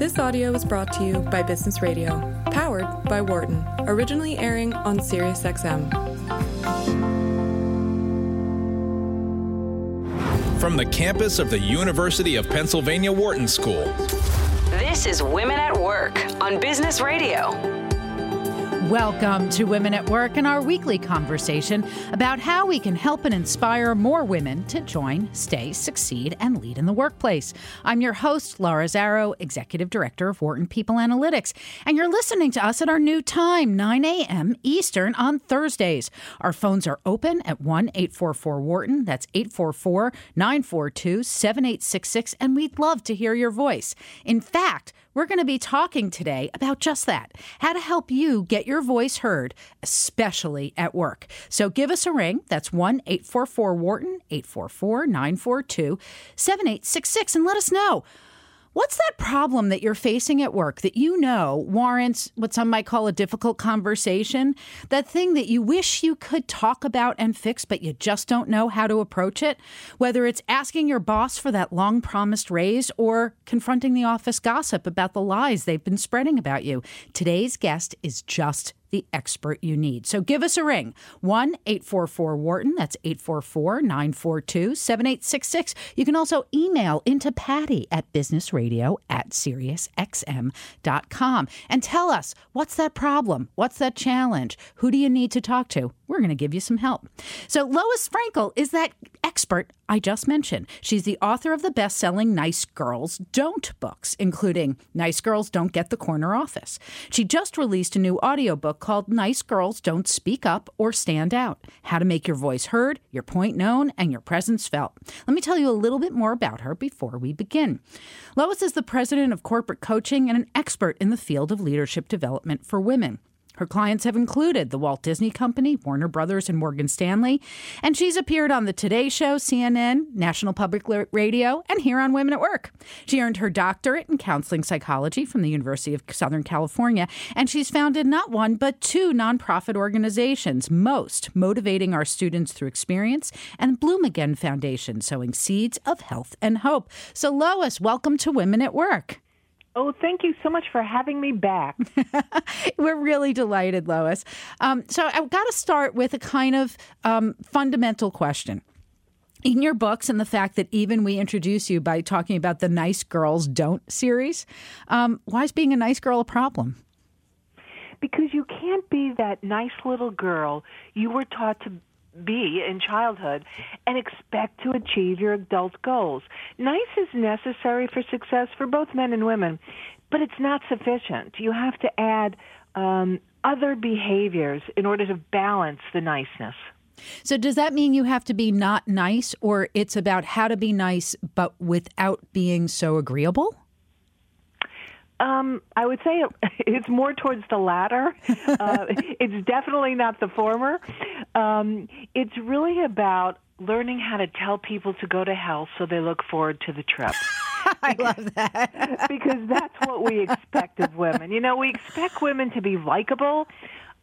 This audio was brought to you by Business Radio, powered by Wharton, originally airing on SiriusXM. From the campus of the University of Pennsylvania Wharton School. This is Women at Work on Business Radio. Welcome to Women at Work and our weekly conversation about how we can help and inspire more women to join, stay, succeed, and lead in the workplace. I'm your host, Laura Zarrow, Executive Director of Wharton People Analytics, and you're listening to us at our new time, 9 a.m. Eastern on Thursdays. Our phones are open at 1 844 Wharton. That's 844 942 7866, and we'd love to hear your voice. In fact, we're going to be talking today about just that how to help you get your voice heard, especially at work. So give us a ring. That's 1 844 Wharton, 844 942 7866, and let us know. What's that problem that you're facing at work that you know warrants what some might call a difficult conversation? That thing that you wish you could talk about and fix, but you just don't know how to approach it? Whether it's asking your boss for that long promised raise or confronting the office gossip about the lies they've been spreading about you. Today's guest is just the expert you need. So give us a ring 1 844 Wharton. That's 844 942 7866. You can also email into Patty at businessradio at SiriusXM.com and tell us what's that problem? What's that challenge? Who do you need to talk to? We're going to give you some help. So Lois Frankel is that expert I just mentioned. She's the author of the best selling Nice Girls Don't books, including Nice Girls Don't Get the Corner Office. She just released a new audiobook called Nice Girls Don't Speak Up or Stand Out How to Make Your Voice Heard, Your Point Known, and Your Presence Felt. Let me tell you a little bit more about her before we begin. Lois is the president of corporate coaching and an expert in the field of leadership development for women. Her clients have included the Walt Disney Company, Warner Brothers, and Morgan Stanley. And she's appeared on The Today Show, CNN, National Public Radio, and here on Women at Work. She earned her doctorate in counseling psychology from the University of Southern California. And she's founded not one, but two nonprofit organizations, most motivating our students through experience, and Bloom Again Foundation, sowing seeds of health and hope. So, Lois, welcome to Women at Work. Oh, thank you so much for having me back. We're really delighted, Lois. Um, so I've got to start with a kind of um, fundamental question. In your books, and the fact that even we introduce you by talking about the Nice Girls Don't series, um, why is being a nice girl a problem? Because you can't be that nice little girl you were taught to be in childhood and expect to achieve your adult goals. Nice is necessary for success for both men and women, but it's not sufficient. You have to add um, other behaviors in order to balance the niceness. So, does that mean you have to be not nice, or it's about how to be nice but without being so agreeable? Um, I would say it's more towards the latter. Uh, it's definitely not the former. Um, it's really about learning how to tell people to go to hell so they look forward to the trip. I love that. because that's what we expect of women. You know, we expect women to be likable.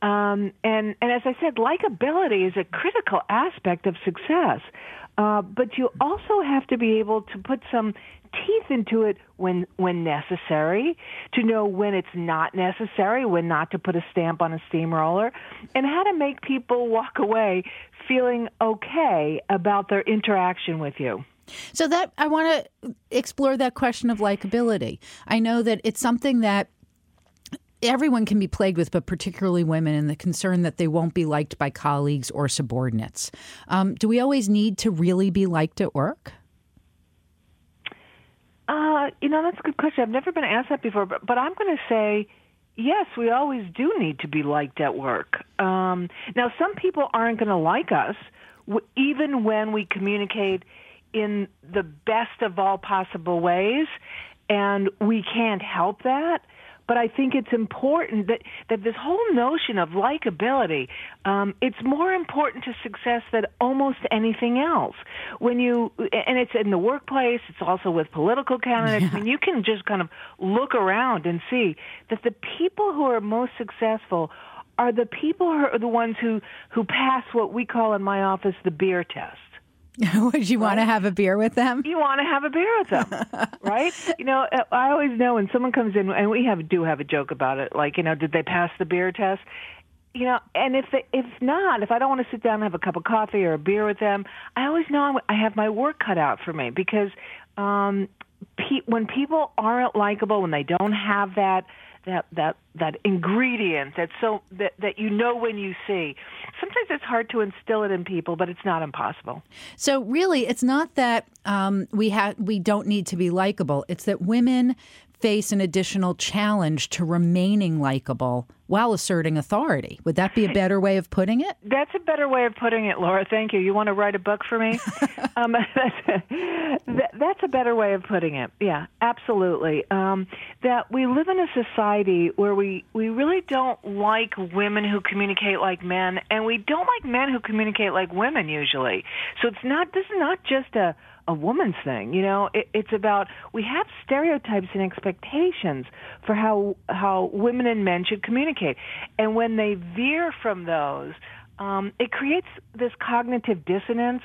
Um, and, and as I said, likability is a critical aspect of success. Uh, but you also have to be able to put some teeth into it when when necessary, to know when it's not necessary, when not to put a stamp on a steamroller, and how to make people walk away feeling okay about their interaction with you. So that I want to explore that question of likability. I know that it's something that everyone can be plagued with, but particularly women, and the concern that they won't be liked by colleagues or subordinates. Um, do we always need to really be liked at work? Uh, you know, that's a good question. I've never been asked that before, but, but I'm going to say yes, we always do need to be liked at work. Um, now, some people aren't going to like us, w- even when we communicate in the best of all possible ways, and we can't help that but I think it's important that, that this whole notion of likability, um, it's more important to success than almost anything else. When you, and it's in the workplace, it's also with political candidates. Yeah. I mean, you can just kind of look around and see that the people who are most successful are the people who are the ones who, who pass what we call in my office the beer test. Would you want to have a beer with them? You want to have a beer with them, right? You know, uh, I always know when someone comes in, and we have do have a joke about it. Like, you know, did they pass the beer test? You know, and if they, if not, if I don't want to sit down and have a cup of coffee or a beer with them, I always know I have my work cut out for me because um, pe- when people aren't likable, when they don't have that that that that ingredient that's so that that you know when you see. Sometimes it's hard to instill it in people, but it's not impossible. So really, it's not that um, we have we don't need to be likable. It's that women face an additional challenge to remaining likable while asserting authority. Would that be a better way of putting it? That's a better way of putting it, Laura. Thank you. You want to write a book for me? um, that's, that's, a better way of putting it. Yeah, absolutely. Um, that we live in a society where we, we really don't like women who communicate like men, and we don't like men who communicate like women usually. So it's not, this is not just a, a woman's thing. You know, it, it's about we have stereotypes and expectations for how how women and men should communicate, and when they veer from those, um, it creates this cognitive dissonance.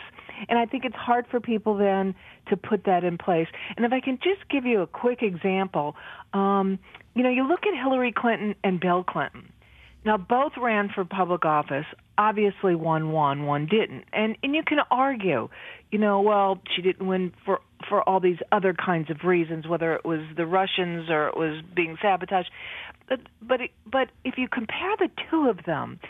And I think it's hard for people then to put that in place. And if I can just give you a quick example, um, you know, you look at Hillary Clinton and Bill Clinton. Now, both ran for public office. Obviously, one won, one didn't, and and you can argue, you know, well, she didn't win for for all these other kinds of reasons, whether it was the Russians or it was being sabotaged. But but it, but if you compare the two of them,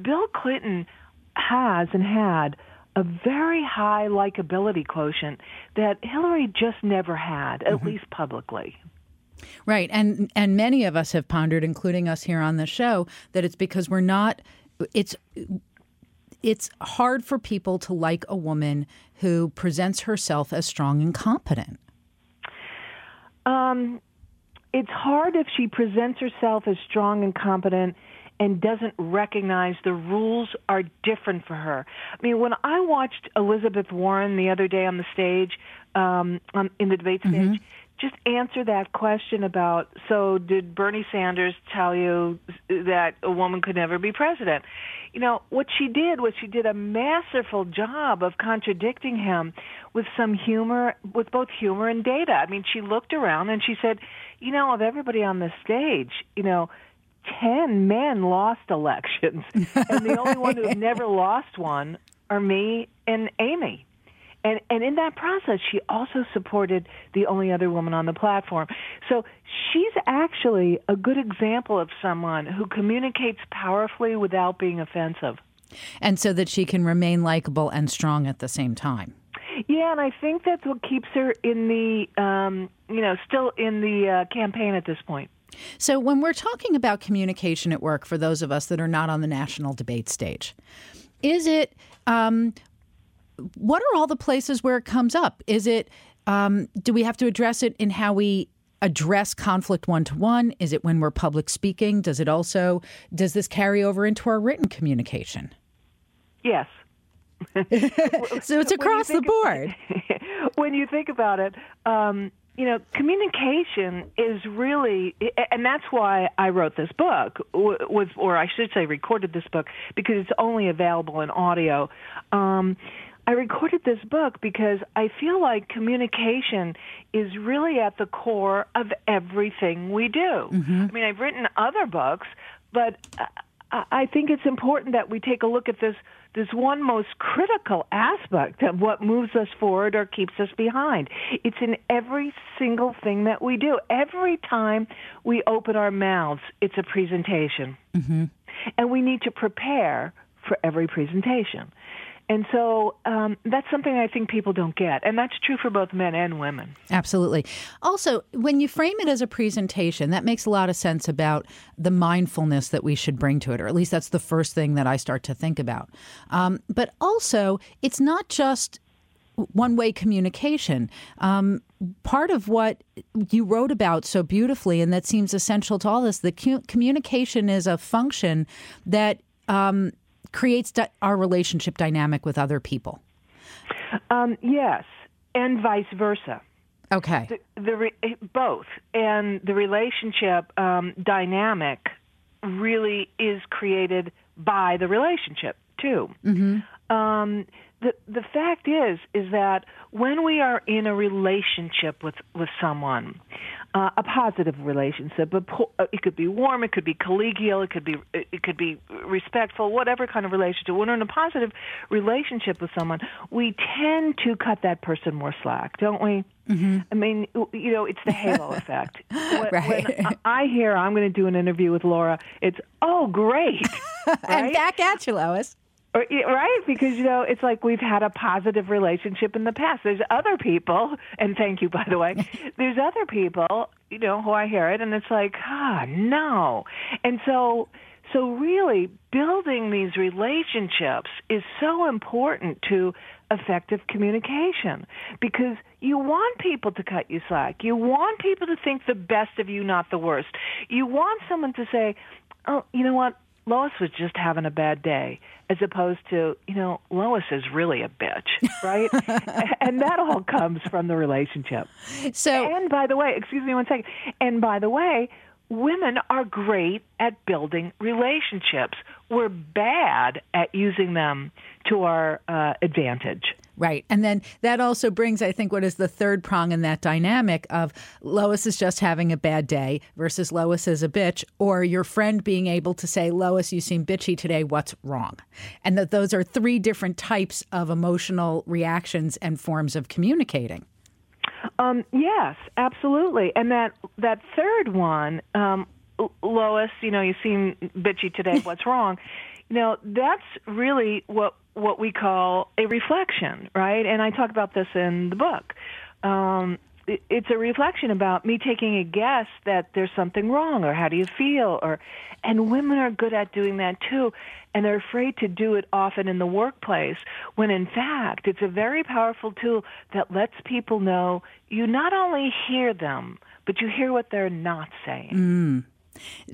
Bill Clinton has and had a very high likability quotient that Hillary just never had, at mm-hmm. least publicly. Right. And and many of us have pondered including us here on the show that it's because we're not it's it's hard for people to like a woman who presents herself as strong and competent. Um it's hard if she presents herself as strong and competent and doesn't recognize the rules are different for her. I mean, when I watched Elizabeth Warren the other day on the stage, um, on, in the debate stage, mm-hmm just answer that question about so did Bernie Sanders tell you that a woman could never be president? You know, what she did was she did a masterful job of contradicting him with some humor, with both humor and data. I mean, she looked around and she said, you know, of everybody on the stage, you know, 10 men lost elections, and the only one who never lost one are me and Amy. And and in that process, she also supported the only other woman on the platform. So she's actually a good example of someone who communicates powerfully without being offensive. And so that she can remain likable and strong at the same time. Yeah, and I think that's what keeps her in the, um, you know, still in the uh, campaign at this point. So, when we're talking about communication at work, for those of us that are not on the national debate stage, is it um, what are all the places where it comes up? Is it um, do we have to address it in how we address conflict one to one? Is it when we're public speaking? Does it also does this carry over into our written communication? Yes. so it's across the board. when you think about it, um, you know, communication is really, and that's why I wrote this book, with, or I should say, recorded this book because it's only available in audio. Um, I recorded this book because I feel like communication is really at the core of everything we do. Mm-hmm. I mean, I've written other books, but I think it's important that we take a look at this this one most critical aspect of what moves us forward or keeps us behind. It's in every single thing that we do. Every time we open our mouths, it's a presentation. Mm-hmm. And we need to prepare for every presentation. And so um, that's something I think people don't get. And that's true for both men and women. Absolutely. Also, when you frame it as a presentation, that makes a lot of sense about the mindfulness that we should bring to it, or at least that's the first thing that I start to think about. Um, but also, it's not just one way communication. Um, part of what you wrote about so beautifully, and that seems essential to all this, the communication is a function that um, creates our relationship dynamic with other people. Um, yes, and vice versa. Okay. The, the re- both and the relationship um, dynamic really is created by the relationship too. Mm-hmm. Um, the the fact is is that when we are in a relationship with with someone, uh, a positive relationship, but uh, it could be warm, it could be collegial, it could be it could be respectful, whatever kind of relationship. When we're in a positive relationship with someone, we tend to cut that person more slack, don't we? Mm-hmm. I mean, you know, it's the halo effect. When, right. when I hear I'm going to do an interview with Laura, it's oh great, right? and back at you, Lois. Right, because you know it's like we've had a positive relationship in the past. There's other people, and thank you by the way. there's other people, you know, who I hear it, and it's like, ah, no. And so, so really, building these relationships is so important to effective communication because you want people to cut you slack. You want people to think the best of you, not the worst. You want someone to say, "Oh, you know what? Lois was just having a bad day, as opposed to, you know, Lois is really a bitch, right? and that all comes from the relationship. So, and by the way, excuse me one second. And by the way, women are great at building relationships. We're bad at using them to our uh, advantage. Right. And then that also brings, I think, what is the third prong in that dynamic of Lois is just having a bad day versus Lois is a bitch, or your friend being able to say, Lois, you seem bitchy today. What's wrong? And that those are three different types of emotional reactions and forms of communicating. Um, yes, absolutely. And that that third one, um, Lois, you know, you seem bitchy today. What's wrong? Know, that's really what what we call a reflection, right? And I talk about this in the book. Um, it's a reflection about me taking a guess that there's something wrong or how do you feel or and women are good at doing that too and they're afraid to do it often in the workplace when in fact it's a very powerful tool that lets people know you not only hear them but you hear what they're not saying mm.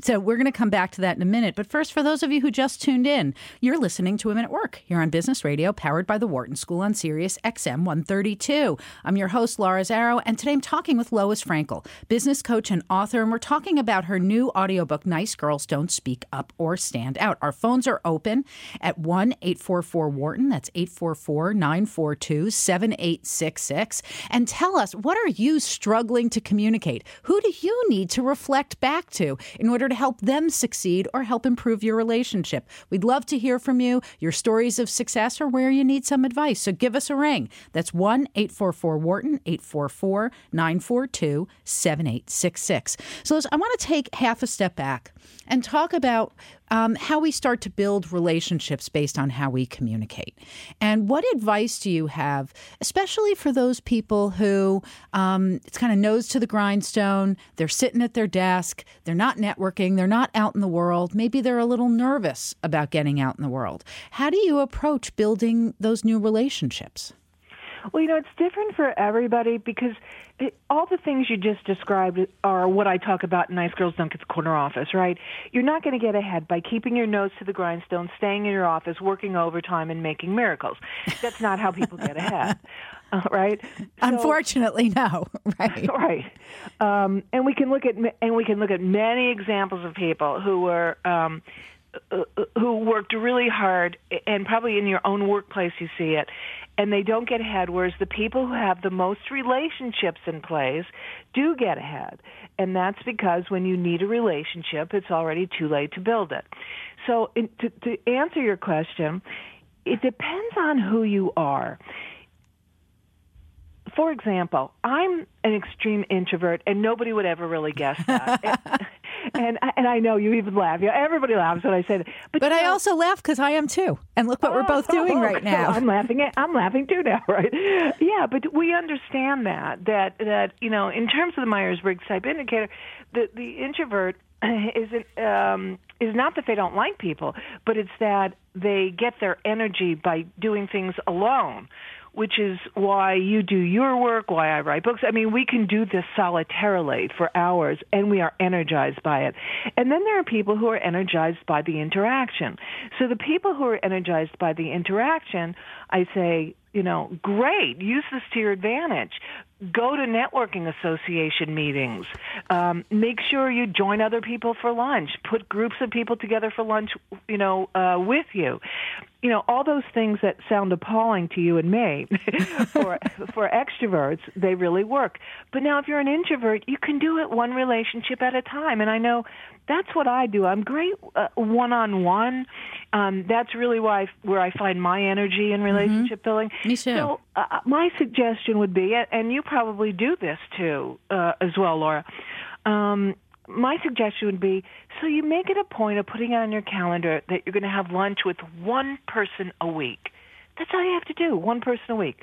So we're going to come back to that in a minute. But first, for those of you who just tuned in, you're listening to Women at Work here on Business Radio, powered by the Wharton School on Sirius XM 132. I'm your host, Laura Zarrow, and today I'm talking with Lois Frankel, business coach and author, and we're talking about her new audiobook, Nice Girls Don't Speak Up or Stand Out. Our phones are open at 1 844 Wharton. That's 844 942 7866. And tell us, what are you struggling to communicate? Who do you need to reflect back to? In order to help them succeed or help improve your relationship. We'd love to hear from you, your stories of success, or where you need some advice. So give us a ring. That's 1 844 Wharton, 844 942 7866. So I want to take half a step back and talk about um, how we start to build relationships based on how we communicate. And what advice do you have, especially for those people who um, it's kind of nose to the grindstone, they're sitting at their desk, they're not networking, they're not out in the world, maybe they're a little nervous about getting out in the world. How do you approach building those new relationships? Well, you know, it's different for everybody because it, all the things you just described are what I talk about in Nice Girls Don't Get the Corner Office, right? You're not going to get ahead by keeping your nose to the grindstone, staying in your office, working overtime, and making miracles. That's not how people get ahead. Uh, right? So, Unfortunately, no. Right. Right. Um, and we can look at and we can look at many examples of people who were um, uh, uh, who worked really hard, and probably in your own workplace you see it, and they don't get ahead. Whereas the people who have the most relationships in place do get ahead. And that's because when you need a relationship, it's already too late to build it. So, in, to, to answer your question, it depends on who you are for example, I'm an extreme introvert, and nobody would ever really guess that. and and I know you even laugh. You know, everybody laughs when I say that. But, but I know, also laugh because I am too. And look what oh, we're both doing oh, right now. I'm laughing. At, I'm laughing too now, right? Yeah, but we understand that that that you know, in terms of the Myers Briggs type indicator, the the introvert isn't um, is not that they don't like people, but it's that they get their energy by doing things alone which is why you do your work, why I write books. I mean, we can do this solitarily for hours and we are energized by it. And then there are people who are energized by the interaction. So the people who are energized by the interaction, I say, you know, great, use this to your advantage. Go to networking association meetings. Um, make sure you join other people for lunch. Put groups of people together for lunch, you know, uh, with you. You know, all those things that sound appalling to you and me for for extroverts, they really work. But now, if you're an introvert, you can do it one relationship at a time. And I know that's what I do. I'm great one on one. That's really why I, where I find my energy in relationship mm-hmm. building. Me too. So uh, my suggestion would be, and you probably do this too uh, as well, Laura. Um, my suggestion would be so you make it a point of putting it on your calendar that you're going to have lunch with one person a week. That's all you have to do, one person a week.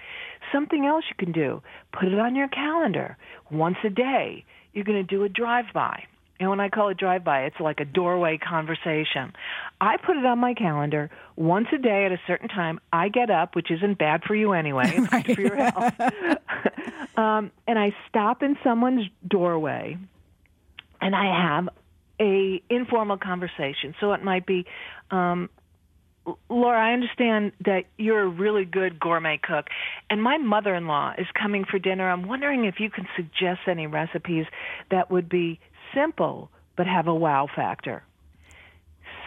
Something else you can do, put it on your calendar. Once a day, you're going to do a drive by. And when I call it drive by, it's like a doorway conversation. I put it on my calendar once a day at a certain time. I get up, which isn't bad for you anyway. It's right. good for your health. um, and I stop in someone's doorway and I have a informal conversation. So it might be, um, Laura, I understand that you're a really good gourmet cook, and my mother-in-law is coming for dinner. I'm wondering if you can suggest any recipes that would be simple but have a wow factor.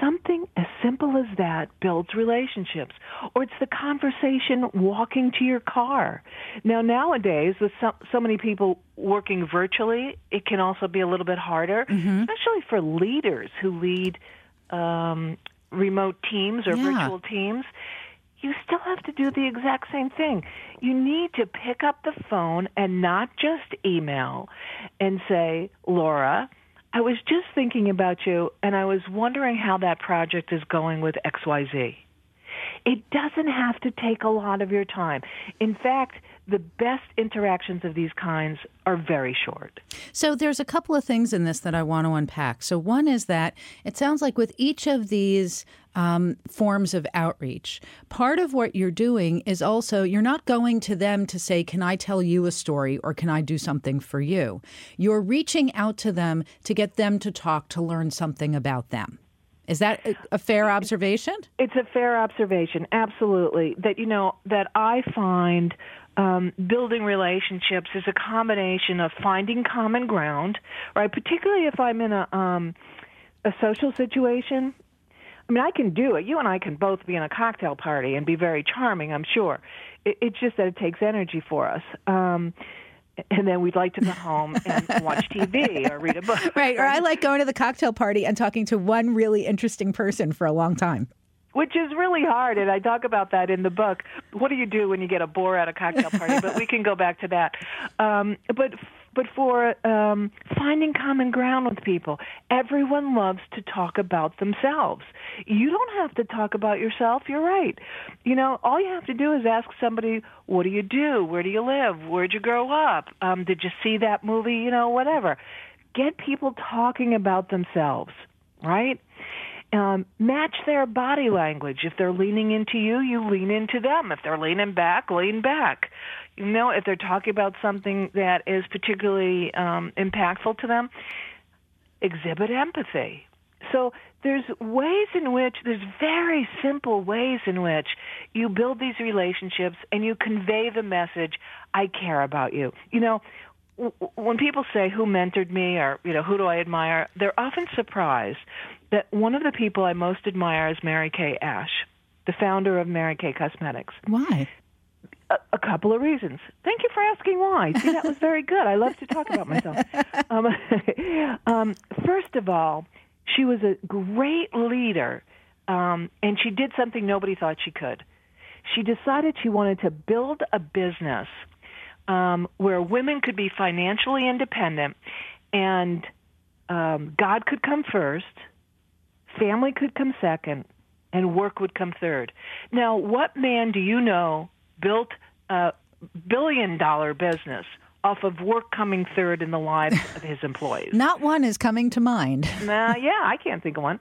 Something as simple as that builds relationships. Or it's the conversation walking to your car. Now, nowadays, with so, so many people working virtually, it can also be a little bit harder, mm-hmm. especially for leaders who lead um, remote teams or yeah. virtual teams you still have to do the exact same thing. You need to pick up the phone and not just email and say, Laura, I was just thinking about you, and I was wondering how that project is going with XYZ. It doesn't have to take a lot of your time. In fact, the best interactions of these kinds are very short. So there's a couple of things in this that I want to unpack. So one is that it sounds like with each of these um, forms of outreach, part of what you're doing is also you're not going to them to say, "Can I tell you a story?" or "Can I do something for you?" You're reaching out to them to get them to talk to learn something about them. Is that a fair observation? It's a fair observation, absolutely. That you know that I find um, building relationships is a combination of finding common ground, right? Particularly if I'm in a um, a social situation. I mean, I can do it. You and I can both be in a cocktail party and be very charming. I'm sure. It, it's just that it takes energy for us. Um, and then we'd like to go home and watch TV or read a book. Right. Or I like going to the cocktail party and talking to one really interesting person for a long time. Which is really hard, and I talk about that in the book. What do you do when you get a bore at a cocktail party? but we can go back to that. Um, but but for um, finding common ground with people. Everyone loves to talk about themselves. You don't have to talk about yourself. You're right. You know, all you have to do is ask somebody, "What do you do? Where do you live? Where'd you grow up? Um, did you see that movie? You know, whatever." Get people talking about themselves, right? Um, match their body language. If they're leaning into you, you lean into them. If they're leaning back, lean back you know if they're talking about something that is particularly um, impactful to them, exhibit empathy. So there's ways in which there's very simple ways in which you build these relationships and you convey the message I care about you. You know, when people say who mentored me or you know who do I admire, they're often surprised that one of the people I most admire is Mary Kay Ash, the founder of Mary Kay Cosmetics. Why? A, a, couple of reasons. Thank you for asking why. See, that was very good. I love to talk about myself. Um, um, first of all, she was a great leader, um, and she did something nobody thought she could. She decided she wanted to build a business um, where women could be financially independent, and um, God could come first, family could come second, and work would come third. Now, what man do you know built a billion dollar business off of work coming third in the lives of his employees. Not one is coming to mind. nah, yeah, I can't think of one.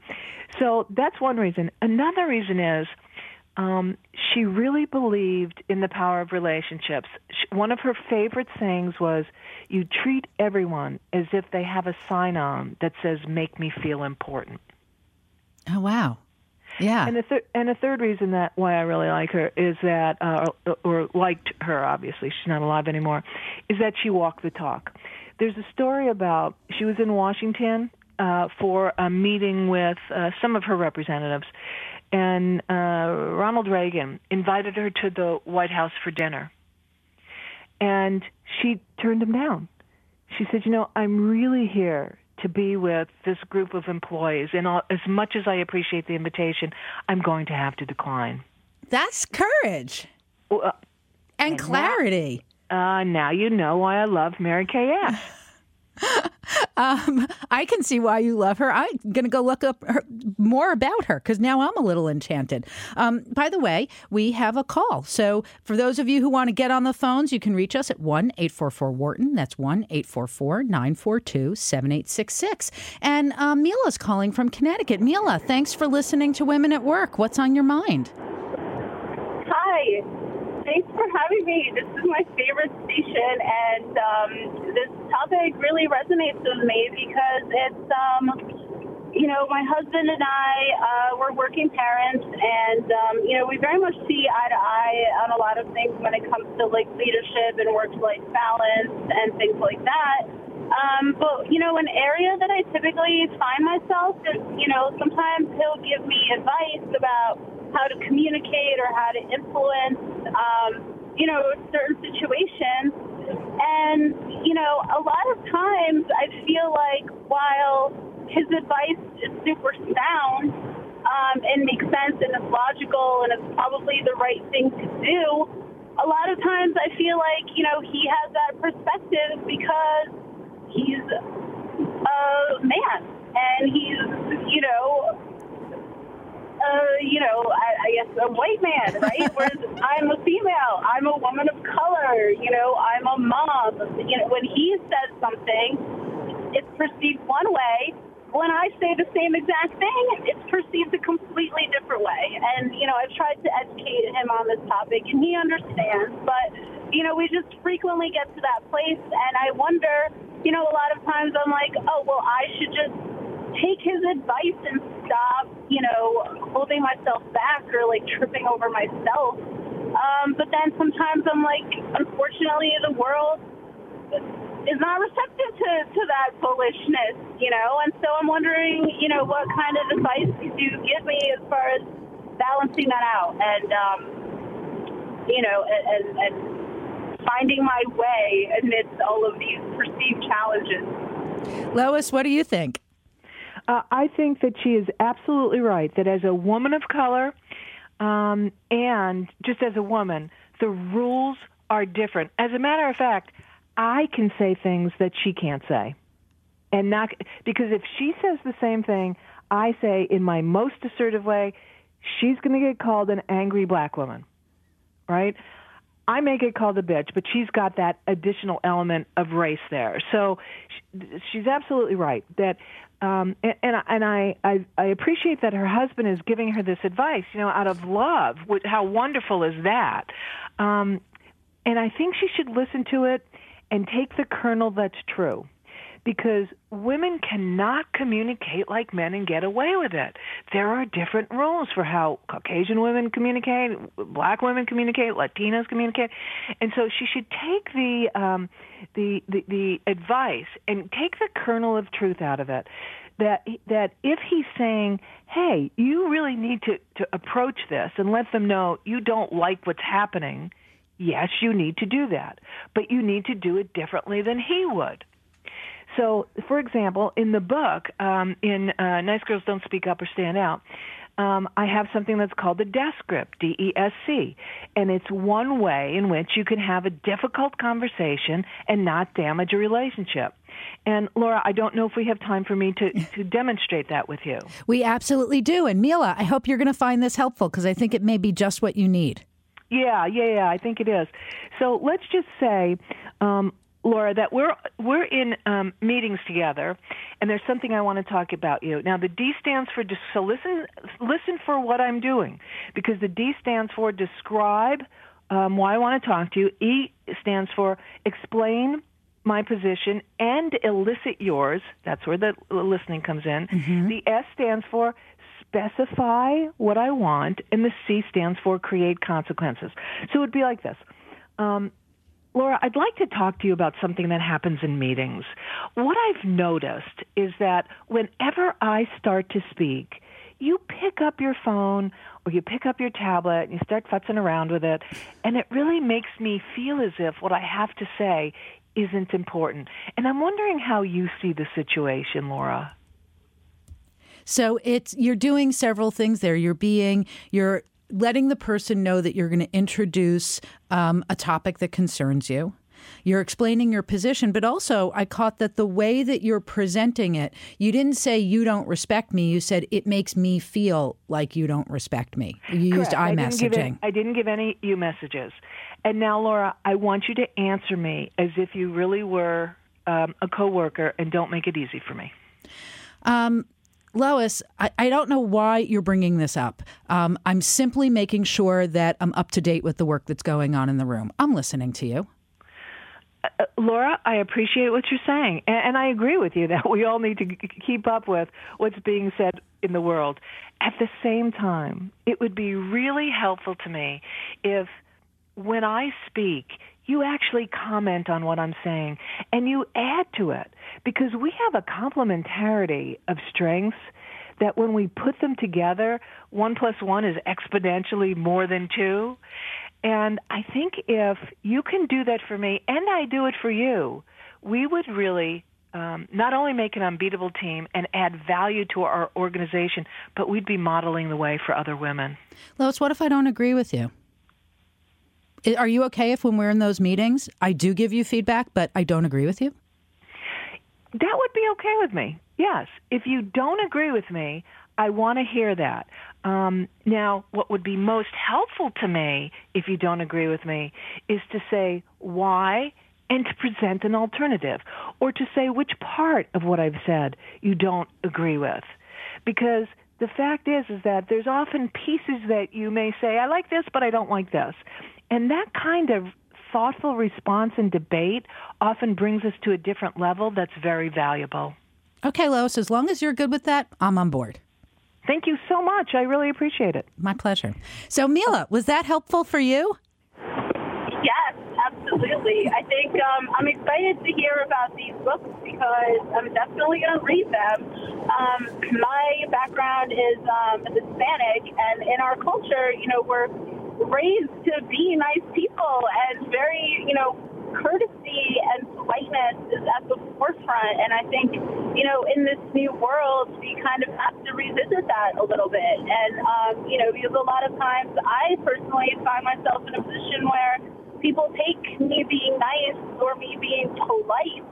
So that's one reason. Another reason is um, she really believed in the power of relationships. She, one of her favorite sayings was, "You treat everyone as if they have a sign on that says "Make me feel important." Oh wow! Yeah. And the thir- and a third reason that why I really like her is that, uh, or, or liked her, obviously she's not alive anymore, is that she walked the talk. There's a story about she was in Washington uh, for a meeting with uh, some of her representatives, and uh, Ronald Reagan invited her to the White House for dinner, and she turned him down. She said, "You know, I'm really here to be with this group of employees, and all, as much as I appreciate the invitation, I'm going to have to decline." That's courage Well, uh, and clarity. Uh, now you know why I love Mary Kay. Um, I can see why you love her. I'm going to go look up her, more about her because now I'm a little enchanted. Um, by the way, we have a call. So for those of you who want to get on the phones, you can reach us at 1 844 Wharton. That's 1 844 942 7866. And uh, Mila's calling from Connecticut. Mila, thanks for listening to Women at Work. What's on your mind? Hi. Thanks for having me. This is my favorite station, and um, this topic really resonates with me because it's, um, you know, my husband and I, uh, we're working parents, and, um, you know, we very much see eye to eye on a lot of things when it comes to, like, leadership and work life balance and things like that. Um, but, you know, an area that I typically find myself is, you know, sometimes he'll give me advice about how to communicate or how to influence, um, you know, certain situations. And, you know, a lot of times I feel like while his advice is super sound um, and makes sense and is logical and it's probably the right thing to do, a lot of times I feel like, you know, he has that perspective because he's a man and he's, you know, uh, you know, I, I guess a white man, right? Whereas I'm a female, I'm a woman of color, you know, I'm a mom. You know, when he says something, it's perceived one way. When I say the same exact thing, it's perceived a completely different way. And, you know, I've tried to educate him on this topic, and he understands. But, you know, we just frequently get to that place, and I wonder, you know, a lot of times I'm like, oh, well, I should just take his advice and stop, you know, holding myself back or like tripping over myself. Um, but then sometimes I'm like, unfortunately, the world is not receptive to, to that bullishness, you know, and so I'm wondering, you know, what kind of advice could you give me as far as balancing that out and, um, you know, and, and finding my way amidst all of these perceived challenges. Lois, what do you think? Uh, I think that she is absolutely right. That as a woman of color, um, and just as a woman, the rules are different. As a matter of fact, I can say things that she can't say, and not because if she says the same thing I say in my most assertive way, she's going to get called an angry black woman, right? I may get called a bitch, but she's got that additional element of race there. So she's absolutely right that, um, and, and, and I, I, I appreciate that her husband is giving her this advice, you know, out of love. How wonderful is that? Um, and I think she should listen to it and take the kernel that's true because women cannot communicate like men and get away with it. There are different rules for how Caucasian women communicate, black women communicate, Latinos communicate, and so she should take the um, the, the the advice and take the kernel of truth out of it. That that if he's saying, "Hey, you really need to to approach this and let them know you don't like what's happening," yes, you need to do that, but you need to do it differently than he would. So, for example, in the book, um, in uh, Nice Girls Don't Speak Up or Stand Out, um, I have something that's called the DESC, D-E-S-C, and it's one way in which you can have a difficult conversation and not damage a relationship. And Laura, I don't know if we have time for me to, to demonstrate that with you. We absolutely do. And Mila, I hope you're going to find this helpful because I think it may be just what you need. Yeah, yeah, yeah. I think it is. So let's just say um, Laura, that we're we're in um, meetings together, and there's something I want to talk about you. Now, the D stands for so listen listen for what I'm doing, because the D stands for describe um, why I want to talk to you. E stands for explain my position and elicit yours. That's where the listening comes in. Mm-hmm. The S stands for specify what I want, and the C stands for create consequences. So it would be like this. Um, Laura, I'd like to talk to you about something that happens in meetings. What I've noticed is that whenever I start to speak, you pick up your phone or you pick up your tablet and you start futzing around with it, and it really makes me feel as if what I have to say isn't important. And I'm wondering how you see the situation, Laura. So it's you're doing several things there. You're being you're letting the person know that you're going to introduce um, a topic that concerns you. You're explaining your position, but also I caught that the way that you're presenting it, you didn't say you don't respect me. You said it makes me feel like you don't respect me. You used Correct. I-messaging. I didn't, I didn't give any you messages. And now, Laura, I want you to answer me as if you really were um, a coworker, and don't make it easy for me. Um, Lois, I, I, don't know why you're bringing this up. Um, I'm simply making sure that I'm up to date with the work that's going on in the room. I'm listening to you. Uh, Laura, I appreciate what you're saying, and, and, I agree with you that we all need to g- keep up with what's being said in the world. At the same time, it would be really helpful to me if, when I speak, you actually comment on what I'm saying and you add to it because we have a complementarity of strengths that when we put them together, one plus one is exponentially more than two. And I think if you can do that for me and I do it for you, we would really um, not only make an unbeatable team and add value to our organization, but we'd be modeling the way for other women. Lois, what if I don't agree with you? Are you okay if when we're in those meetings, I do give you feedback, but I don't agree with you? That would be okay with me. Yes. If you don't agree with me, I want to hear that. Um, now, what would be most helpful to me, if you don't agree with me, is to say why and to present an alternative, or to say which part of what I've said you don't agree with. Because the fact is, is that there's often pieces that you may say, I like this, but I don't like this. And that kind of thoughtful response and debate often brings us to a different level that's very valuable. Okay, Lois, as long as you're good with that, I'm on board. Thank you so much. I really appreciate it. My pleasure. So, Mila, was that helpful for you? Yes, absolutely. I think um, I'm excited to hear about these books because I'm definitely going to read them. Um, my background is um, Hispanic, and in our culture, you know, we're raised to be nice people and very, you know, courtesy and politeness is at the forefront. And I think, you know, in this new world, we kind of have to revisit that a little bit. And, um, you know, because a lot of times I personally find myself in a position where people take me being nice or me being polite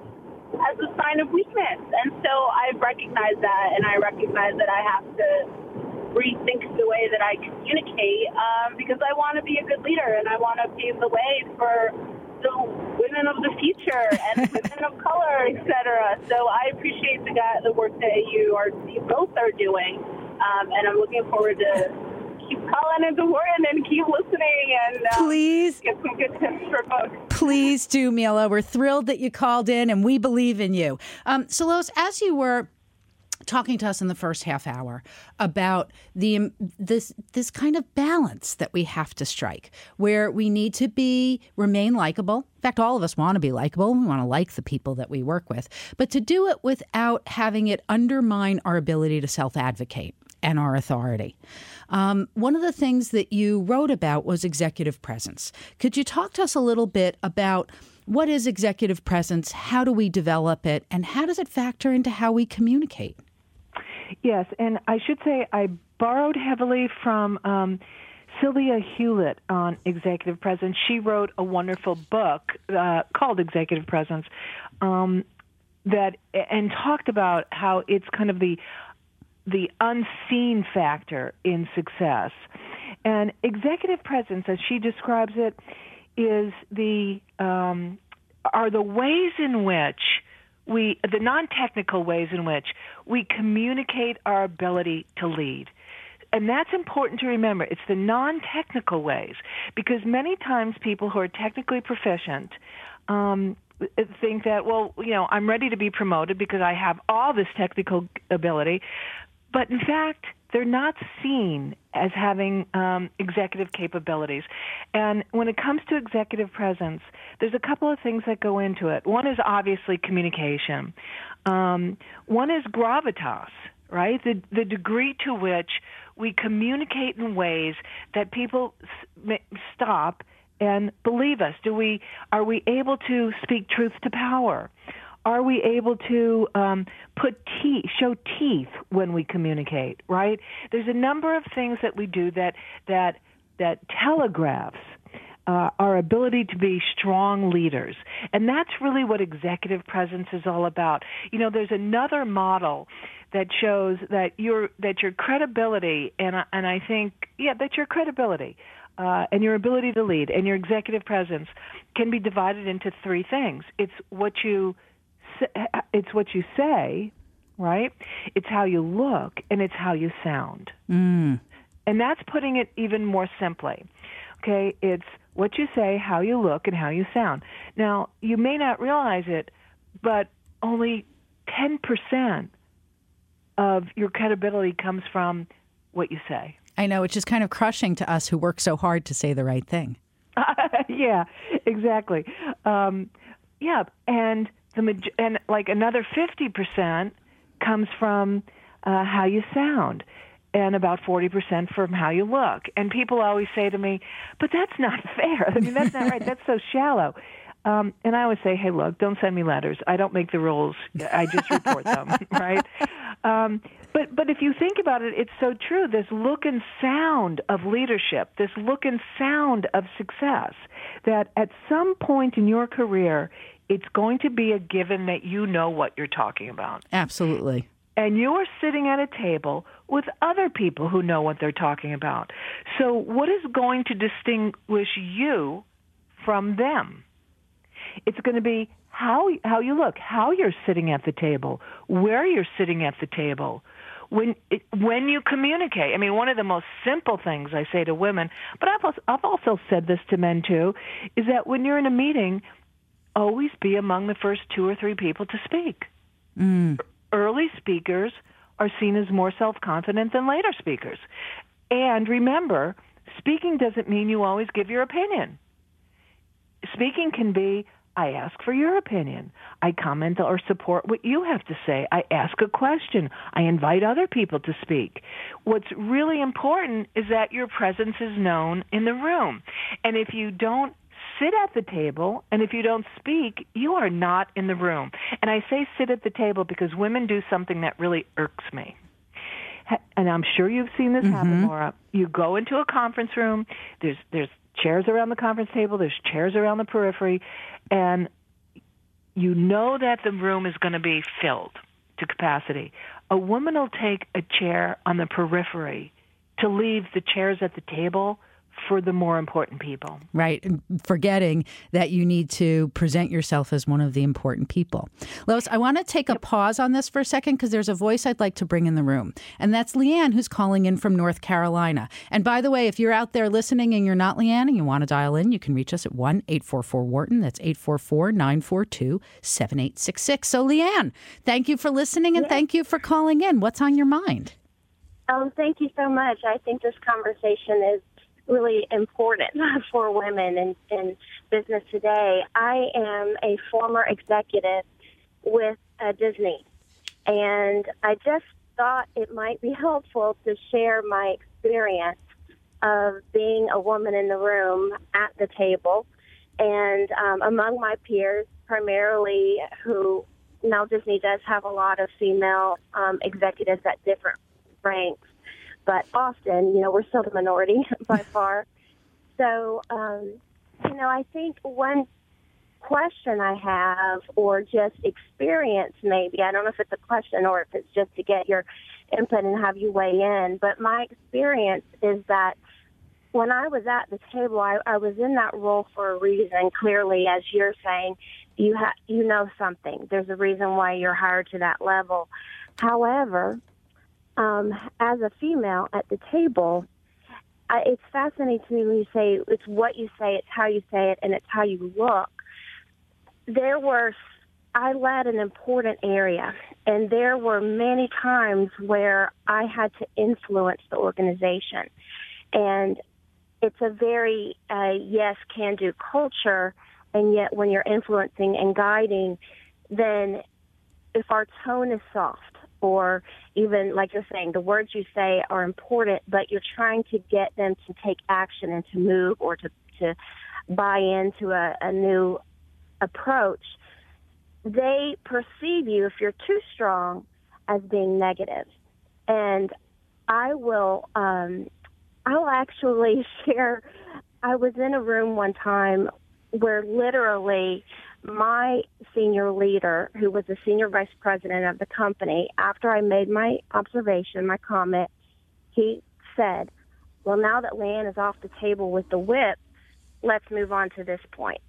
as a sign of weakness. And so I've recognized that and I recognize that I have to rethink the way that I communicate um, because I want to be a good leader and I want to pave the way for the women of the future and women of color, etc. So I appreciate the guy, the work that you are you both are doing, um, and I'm looking forward to keep calling into Wharton and keep listening and um, please get some good tips for books. Please do, Mila. We're thrilled that you called in, and we believe in you. Um, so, Lois, as you were talking to us in the first half hour about the this this kind of balance that we have to strike where we need to be remain likable in fact all of us want to be likable we want to like the people that we work with but to do it without having it undermine our ability to self-advocate and our authority um, one of the things that you wrote about was executive presence could you talk to us a little bit about what is executive presence? How do we develop it? And how does it factor into how we communicate? Yes, and I should say I borrowed heavily from um, Sylvia Hewlett on executive presence. She wrote a wonderful book uh, called Executive Presence um, that and talked about how it's kind of the the unseen factor in success. And executive presence, as she describes it, is the um, are the ways in which we the non-technical ways in which we communicate our ability to lead. And that's important to remember. It's the non-technical ways. Because many times people who are technically proficient um, think that well you know i'm ready to be promoted because i have all this technical ability but in fact, they're not seen as having um, executive capabilities. And when it comes to executive presence, there's a couple of things that go into it. One is obviously communication. Um, one is gravitas, right? The the degree to which we communicate in ways that people s- stop and believe us. Do we are we able to speak truth to power? Are we able to um, put teeth, show teeth when we communicate? Right? There's a number of things that we do that that that telegraphs uh, our ability to be strong leaders. And that's really what executive presence is all about. You know, there's another model that shows that your that your credibility and and I think yeah that your credibility uh, and your ability to lead and your executive presence can be divided into three things. It's what you it's what you say, right? It's how you look and it's how you sound. Mm. And that's putting it even more simply. Okay, it's what you say, how you look, and how you sound. Now, you may not realize it, but only 10% of your credibility comes from what you say. I know, which is kind of crushing to us who work so hard to say the right thing. yeah, exactly. Um, yeah, and the and like another 50% comes from uh, how you sound and about 40% from how you look. And people always say to me, but that's not fair. I mean, that's not right. That's so shallow. Um, and I always say, hey, look, don't send me letters. I don't make the rules. I just report them, right? Um, but but if you think about it, it's so true. This look and sound of leadership, this look and sound of success, that at some point in your career, it's going to be a given that you know what you're talking about. Absolutely and you're sitting at a table with other people who know what they're talking about. So, what is going to distinguish you from them? It's going to be how how you look, how you're sitting at the table, where you're sitting at the table. When it, when you communicate, I mean, one of the most simple things I say to women, but I've also, I've also said this to men too, is that when you're in a meeting, always be among the first two or three people to speak. Mm early speakers are seen as more self-confident than later speakers. And remember, speaking doesn't mean you always give your opinion. Speaking can be I ask for your opinion. I comment or support what you have to say. I ask a question. I invite other people to speak. What's really important is that your presence is known in the room. And if you don't sit at the table, and if you don't speak, you are not in the room. And I say sit at the table because women do something that really irks me. And I'm sure you've seen this mm-hmm. happen, Laura. You go into a conference room. There's there's chairs around the conference table. There's chairs around the periphery, and you know that the room is going to be filled to capacity. A woman will take a chair on the periphery to leave the chairs at the table for the more important people. Right. Forgetting that you need to present yourself as one of the important people. Lois, I want to take a pause on this for a second because there's a voice I'd like to bring in the room. And that's Leanne, who's calling in from North Carolina. And by the way, if you're out there listening and you're not Leanne and you want to dial in, you can reach us at 1 844 Wharton. That's 844 942 7866. So, Leanne, thank you for listening and yes. thank you for calling in. What's on your mind? Um, thank you so much. I think this conversation is really important for women in, in business today. I am a former executive with uh, Disney, and I just thought it might be helpful to share my experience of being a woman in the room at the table and um, among my peers, primarily who now Disney does have a lot of female um, executives at different ranks but often, you know, we're still the minority by far. So, um, you know, I think one question I have, or just experience maybe, I don't know if it's a question or if it's just to get your input and have you weigh in, but my experience is that when I was at the table, I, I was in that role for a reason. Clearly, as you're saying, you have you know something. There's a reason why you're hired to that level. However, um, as a female at the table, I, it's fascinating to me when you say it's what you say, it's how you say it, and it's how you look. There were, I led an important area, And there were many times where I had to influence the organization. And it's a very uh, yes can do culture. And yet, when you're influencing and guiding, then if our tone is soft, or even like you're saying, the words you say are important, but you're trying to get them to take action and to move or to, to buy into a, a new approach, they perceive you, if you're too strong, as being negative. And I will, um, I'll actually share. I was in a room one time where literally my senior leader, who was the senior vice president of the company, after I made my observation, my comment, he said, Well, now that Leanne is off the table with the whip, let's move on to this point.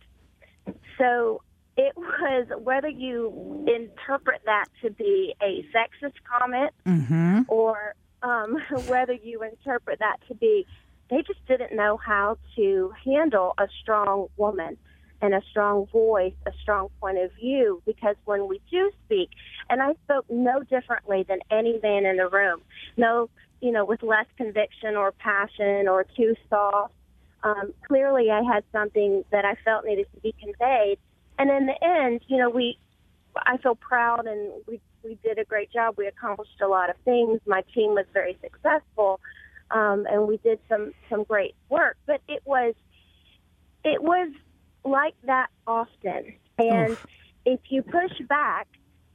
So it was whether you interpret that to be a sexist comment Mm-hmm. or um, whether you interpret that to be they just didn't know how to handle a strong woman and a strong voice, a strong point of view. Because when we do speak, and I spoke no differently than any man in the room, no, you know, with less conviction or passion or too soft. Um, clearly, I had something that I felt needed to be conveyed. And in the end, you know, we, I feel proud and we, we did a great job. We accomplished a lot of things. My team was very successful. Um, and we did some, some great work, but it was, it was like that often. And Oof. if you push back,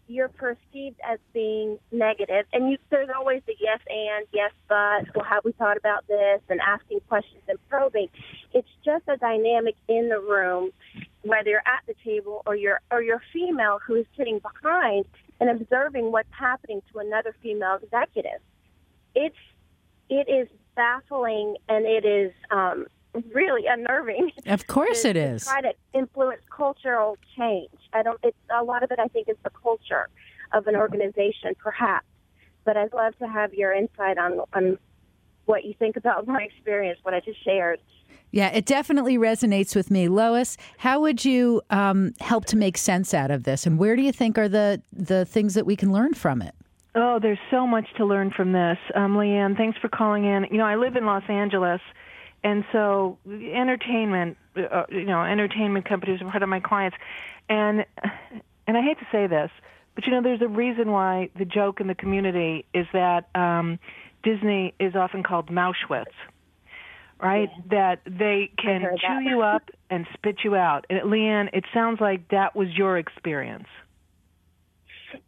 you're perceived as being negative. And you, there's always the yes and, yes but, well, have we thought about this? And asking questions and probing. It's just a dynamic in the room, whether you're at the table or you're, or you're female who is sitting behind and observing what's happening to another female executive. It's, it is baffling and it is, um, really unnerving. Of course to- it to. Try to influence cultural change. I don't. It's a lot of it. I think is the culture of an organization, perhaps. But I'd love to have your insight on on what you think about my experience, what I just shared. Yeah, it definitely resonates with me. Lois, how would you um, help to make sense out of this? And where do you think are the, the things that we can learn from it? Oh, there's so much to learn from this. Um, Leanne, thanks for calling in. You know, I live in Los Angeles, and so entertainment, uh, you know, entertainment companies are part of my clients, and and I hate to say this, but you know, there's a reason why the joke in the community is that um, Disney is often called Mauschwitz, right? That they can chew that. you up and spit you out. And Leanne, it sounds like that was your experience.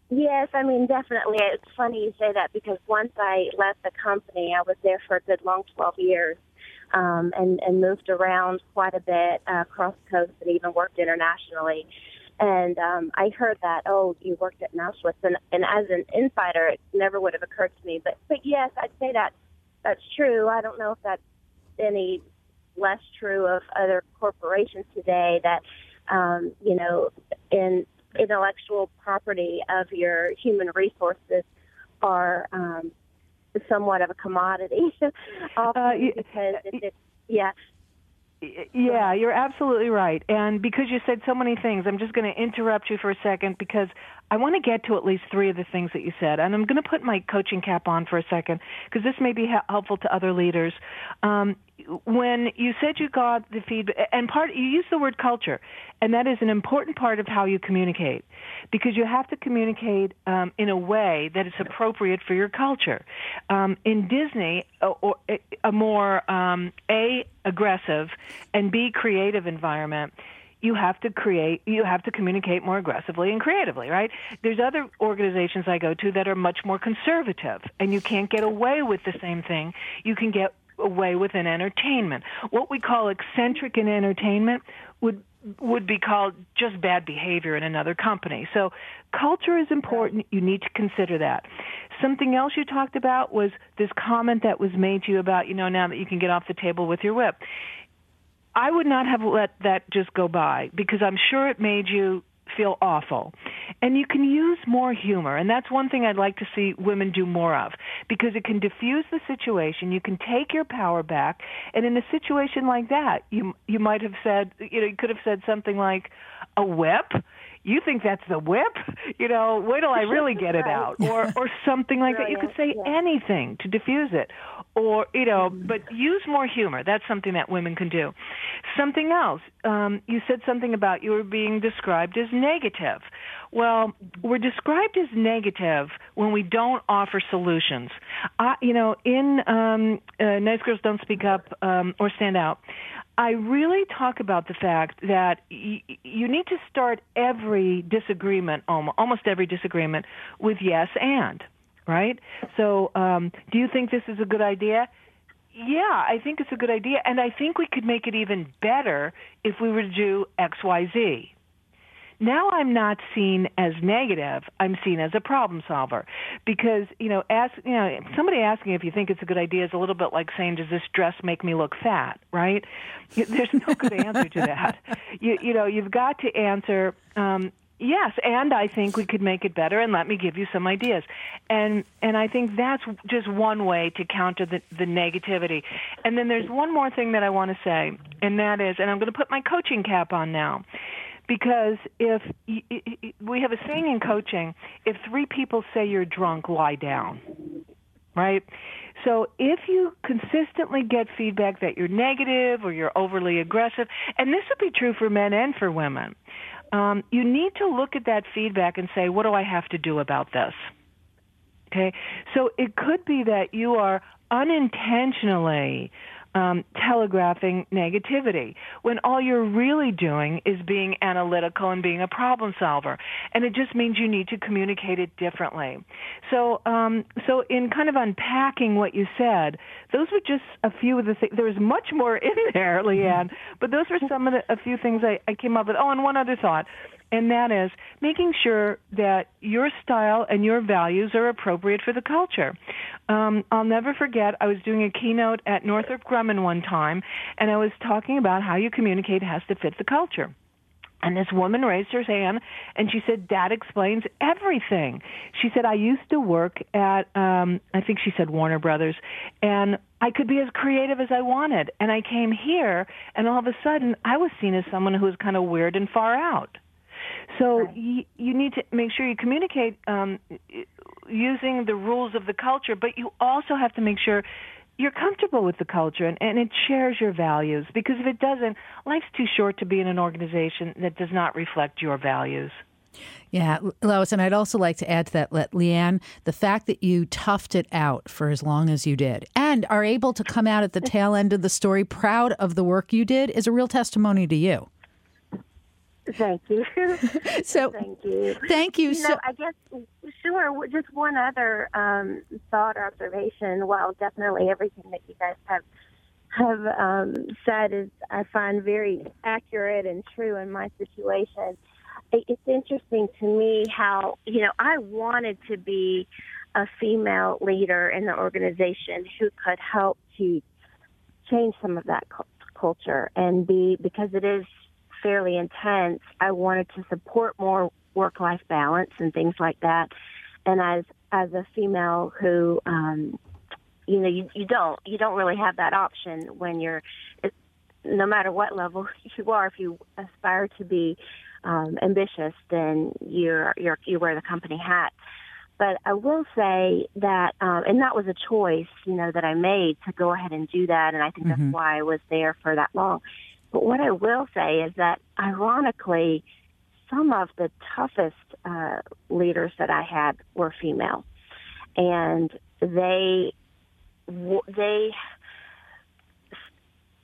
Yes, I mean definitely. It's funny you say that because once I left the company, I was there for a good long twelve years, um, and and moved around quite a bit uh, across the coast and even worked internationally. And um, I heard that oh, you worked at Auschwitz, and, and as an insider, it never would have occurred to me. But but yes, I'd say that that's true. I don't know if that's any less true of other corporations today. That um, you know, in intellectual property of your human resources are um, somewhat of a commodity. Uh, y- because if it's yeah, Yeah, you're absolutely right. And because you said so many things, I'm just going to interrupt you for a second because I want to get to at least three of the things that you said. And I'm going to put my coaching cap on for a second because this may be he- helpful to other leaders. Um, when you said you got the feedback, and part you used the word culture, and that is an important part of how you communicate because you have to communicate um, in a way that is appropriate for your culture. Um, in Disney, a, or a, a more um, a aggressive and b creative environment you have to create you have to communicate more aggressively and creatively right there's other organizations i go to that are much more conservative and you can't get away with the same thing you can get away with in entertainment what we call eccentric in entertainment would would be called just bad behavior in another company. So culture is important. You need to consider that. Something else you talked about was this comment that was made to you about, you know, now that you can get off the table with your whip. I would not have let that just go by because I'm sure it made you feel awful. And you can use more humor, and that's one thing I'd like to see women do more of because it can diffuse the situation. You can take your power back, and in a situation like that, you you might have said, you know, you could have said something like a whip. You think that's the whip? You know, wait till I really get it out, or or something like that. You could say yeah. anything to diffuse it, or you know, but use more humor. That's something that women can do. Something else. Um, you said something about you were being described as negative. Well, we're described as negative when we don't offer solutions. I, you know, in um, uh, Nice Girls Don't Speak Up um, or Stand Out, I really talk about the fact that y- you need to start every disagreement, almost every disagreement, with yes and, right? So, um, do you think this is a good idea? Yeah, I think it's a good idea, and I think we could make it even better if we were to do X, Y, Z now I'm not seen as negative. I'm seen as a problem solver because you know, ask you know, somebody asking if you think it's a good idea is a little bit like saying, "Does this dress make me look fat?" Right? There's no good answer to that. You you know, you've got to answer. Um, Yes, and I think we could make it better. And let me give you some ideas. And and I think that's just one way to counter the, the negativity. And then there's one more thing that I want to say, and that is, and I'm going to put my coaching cap on now because if we have a saying in coaching, if three people say you're drunk, lie down. Right? So if you consistently get feedback that you're negative or you're overly aggressive, and this would be true for men and for women, um, you need to look at that feedback and say, what do I have to do about this? Okay, so it could be that you are unintentionally um, telegraphing negativity when all you're really doing is being analytical and being a problem solver, and it just means you need to communicate it differently. So, um, so in kind of unpacking what you said, those were just a few of the things. There was much more in there, Leanne, but those were some of the a few things I, I came up with. Oh, and one other thought and that is making sure that your style and your values are appropriate for the culture. Um, I'll never forget, I was doing a keynote at Northrop Grumman one time, and I was talking about how you communicate has to fit the culture. And this woman raised her hand and she said, That explains everything. She said, I used to work at, um, I think she said Warner Brothers, and I could be as creative as I wanted. And I came here, and all of a sudden, I was seen as someone who was kind of weird and far out. So y- you need to make sure you communicate um, using the rules of the culture, but you also have to make sure you're comfortable with the culture and, and it shares your values. Because if it doesn't, life's too short to be in an organization that does not reflect your values. Yeah, Lois, and I'd also like to add to that, let Leanne, the fact that you toughed it out for as long as you did and are able to come out at the tail end of the story proud of the work you did is a real testimony to you. Thank you. So Thank you. thank you. You so know, I guess sure. Just one other um, thought or observation. While definitely everything that you guys have have um, said is, I find very accurate and true in my situation. It's interesting to me how you know I wanted to be a female leader in the organization who could help to change some of that culture and be because it is fairly intense. I wanted to support more work life balance and things like that. And as as a female who um you know you, you don't you don't really have that option when you're it, no matter what level you are if you aspire to be um ambitious then you're you're you wear the company hat but I will say that, um, and that was a choice, you know, that I made to go ahead and do that, and I think that's why I was there for that long. But what I will say is that, ironically, some of the toughest uh, leaders that I had were female, and they they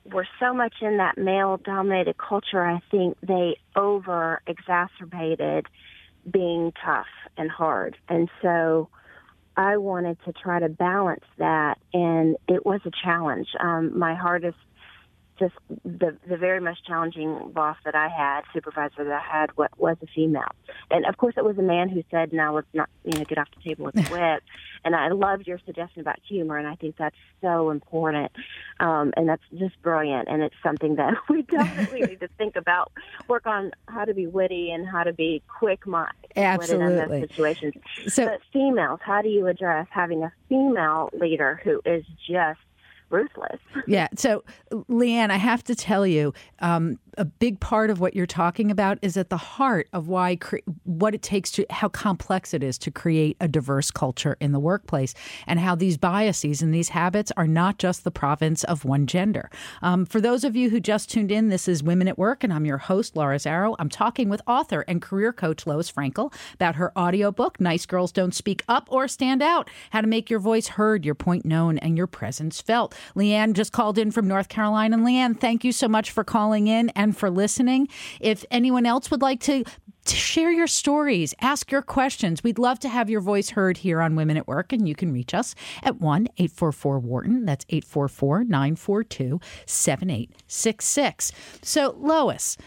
were so much in that male-dominated culture. I think they over exacerbated being tough and hard, and so. I wanted to try to balance that, and it was a challenge. Um, my hardest just the the very most challenging boss that I had, supervisor that I had, what was a female, and of course it was a man who said, "Now let's not you know get off the table with the whip." and I loved your suggestion about humor, and I think that's so important, um, and that's just brilliant, and it's something that we definitely need to think about, work on how to be witty and how to be quick mind in Absolutely. those situations. So- but females, how do you address having a female leader who is just ruthless? Yeah. So, Leanne, I have to tell you, um, a big part of what you're talking about is at the heart of why cre- what it takes to how complex it is to create a diverse culture in the workplace and how these biases and these habits are not just the province of one gender. Um, for those of you who just tuned in, this is Women at Work, and I'm your host, Laura Zarrow. I'm talking with author and career coach Lois Frankel about her audiobook, Nice Girls Don't Speak Up or Stand Out How to Make Your Voice Heard, Your Point Known, and Your Presence Felt. Leanne just called in from North Carolina. And Leanne, thank you so much for calling in and for listening. If anyone else would like to share your stories, ask your questions. We'd love to have your voice heard here on Women at Work, and you can reach us at 1 844 Wharton. That's 844 942 7866. So, Lois,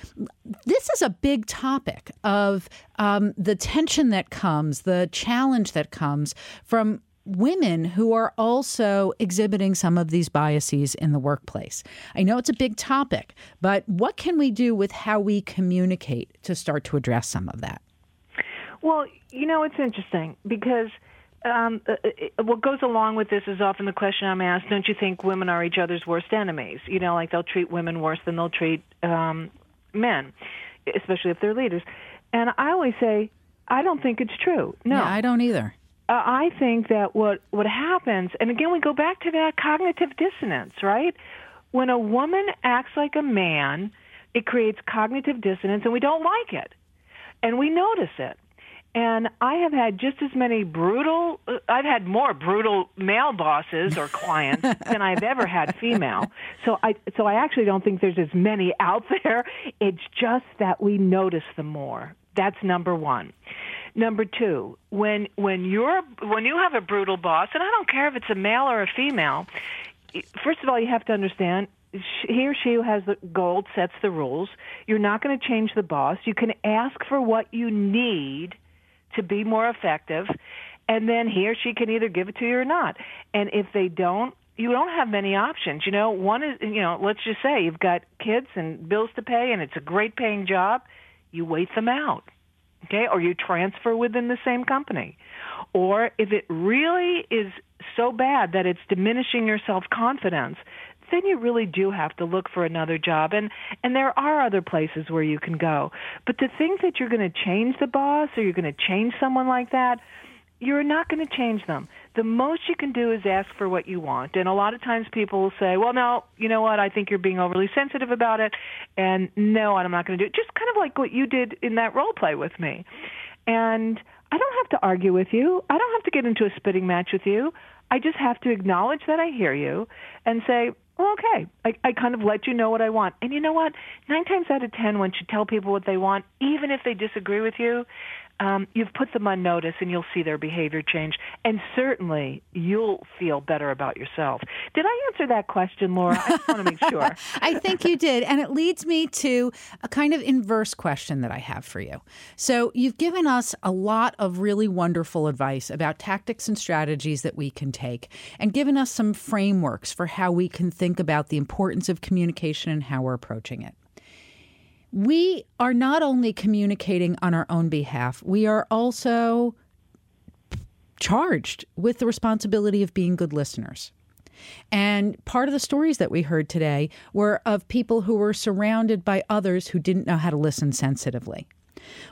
this is a big topic of um, the tension that comes, the challenge that comes from women who are also exhibiting some of these biases in the workplace. I know it's a big topic, but what can we do with how we communicate to start to address some of that? Well, you know, it's interesting because um, uh, uh, what goes along with this is often the question I'm asked: Don't you think women are each other's worst enemies? You know, like they'll treat women worse than they'll treat um, men, especially if they're leaders. And I always say, I don't think it's true. No, yeah, I don't either. Uh, I think that what what happens, and again, we go back to that cognitive dissonance, right? When a woman acts like a man, it creates cognitive dissonance, and we don't like it, and we notice it. And I have had just as many brutal, uh, I've had more brutal male bosses or clients than I've ever had female. So I, so I actually don't think there's as many out there. It's just that we notice them more. That's number one. Number two, when when you're when you have a brutal boss, and I don't care if it's a male or a female. First of all, you have to understand he or she who has the gold sets the rules. You're not going to change the boss. You can ask for what you need to be more effective, and then he or she can either give it to you or not. And if they don't, you don't have many options. You know, one is, you know, let's just say you've got kids and bills to pay, and it's a great paying job. You wait them out okay, or you transfer within the same company. Or if it really is so bad that it's diminishing your self-confidence, then you really do have to look for another job and and there are other places where you can go. But to think that you're going to change the boss or you're going to change someone like that, you're not going to change them. The most you can do is ask for what you want. And a lot of times people will say, well, no, you know what? I think you're being overly sensitive about it. And no, I'm not going to do it. Just kind of like what you did in that role play with me. And I don't have to argue with you. I don't have to get into a spitting match with you. I just have to acknowledge that I hear you and say, well, okay, I, I kind of let you know what I want. And you know what? Nine times out of ten, once you tell people what they want, even if they disagree with you, um, you've put them on notice and you'll see their behavior change. And certainly you'll feel better about yourself. Did I answer that question, Laura? I just want to make sure. I think you did. And it leads me to a kind of inverse question that I have for you. So you've given us a lot of really wonderful advice about tactics and strategies that we can take and given us some frameworks for how we can think about the importance of communication and how we're approaching it we are not only communicating on our own behalf, we are also charged with the responsibility of being good listeners. And part of the stories that we heard today were of people who were surrounded by others who didn't know how to listen sensitively.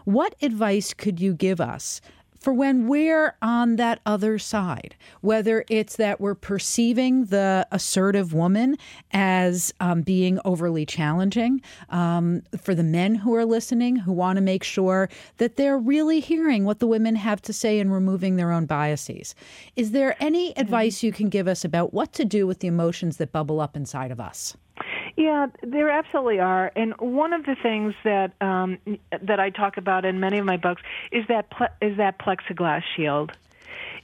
What advice could you give us for when we're on that other side, whether it's that we're perceiving the assertive woman as um, being overly challenging, um, for the men who are listening who want to make sure that they're really hearing what the women have to say and removing their own biases. Is there any mm-hmm. advice you can give us about what to do with the emotions that bubble up inside of us? Yeah, there absolutely are, and one of the things that um, that I talk about in many of my books is that ple- is that plexiglass shield.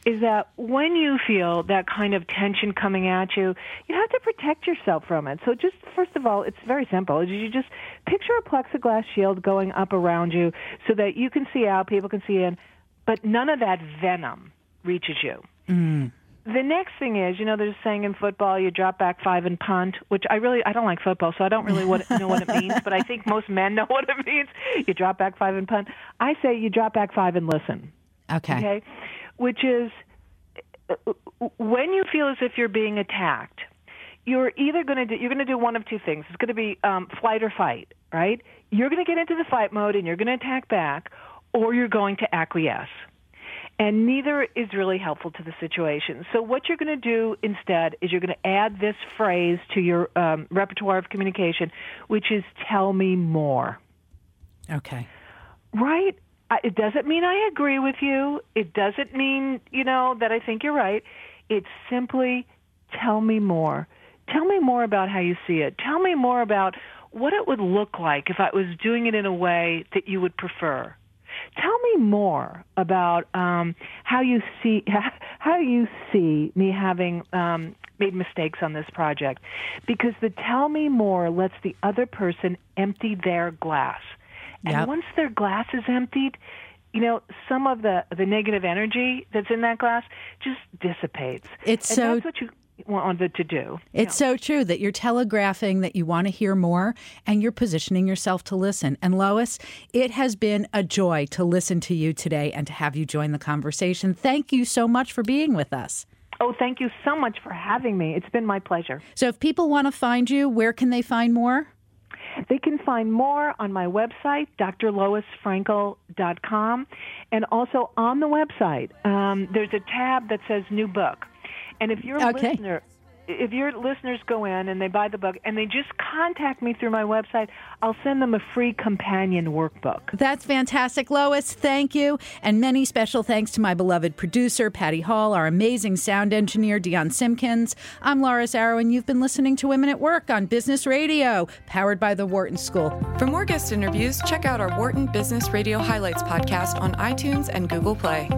Is that when you feel that kind of tension coming at you, you have to protect yourself from it. So, just first of all, it's very simple. You just picture a plexiglass shield going up around you so that you can see out, people can see in, but none of that venom reaches you. Mm the next thing is, you know, there's a saying in football, you drop back five and punt, which I really, I don't like football, so I don't really what, know what it means, but I think most men know what it means. You drop back five and punt. I say you drop back five and listen. Okay. Okay. Which is when you feel as if you're being attacked, you're either going to do you're going to do one of two things. It's going to be um, flight or fight, right? You're going to get into the fight mode and you're going to attack back, or you're going to acquiesce. And neither is really helpful to the situation. So what you're going to do instead is you're going to add this phrase to your um, repertoire of communication, which is "Tell me more." Okay. Right? It doesn't mean I agree with you. It doesn't mean you know that I think you're right. It's simply tell me more. Tell me more about how you see it. Tell me more about what it would look like if I was doing it in a way that you would prefer. Tell me more about um, how you see how you see me having um, made mistakes on this project, because the tell me more lets the other person empty their glass, and Yep. once their glass is emptied, you know some of the the negative energy that's in that glass just dissipates. It's and so- that's what you wanted to do. It's so true that you're telegraphing that you want to hear more and you're positioning yourself to listen. And Lois, it has been a joy to listen to you today and to have you join the conversation. Thank you so much for being with us. Oh, thank you so much for having me. It's been my pleasure. So, if people want to find you, where can they find more? They can find more on my website, drloisfrankel.com, and also on the website, um, there's a tab that says New Book. And if you're a Okay. listener, if your listeners go in and they buy the book and they just contact me through my website, I'll send them a free companion workbook. That's fantastic, Lois. Thank you. And many special thanks to my beloved producer, Patty Hall, our amazing sound engineer, Dion Simpkins. I'm Laura Zarrow, and you've been listening to Women at Work on Business Radio, powered by the Wharton School. For more guest interviews, check out our Wharton Business Radio Highlights podcast on iTunes and Google Play.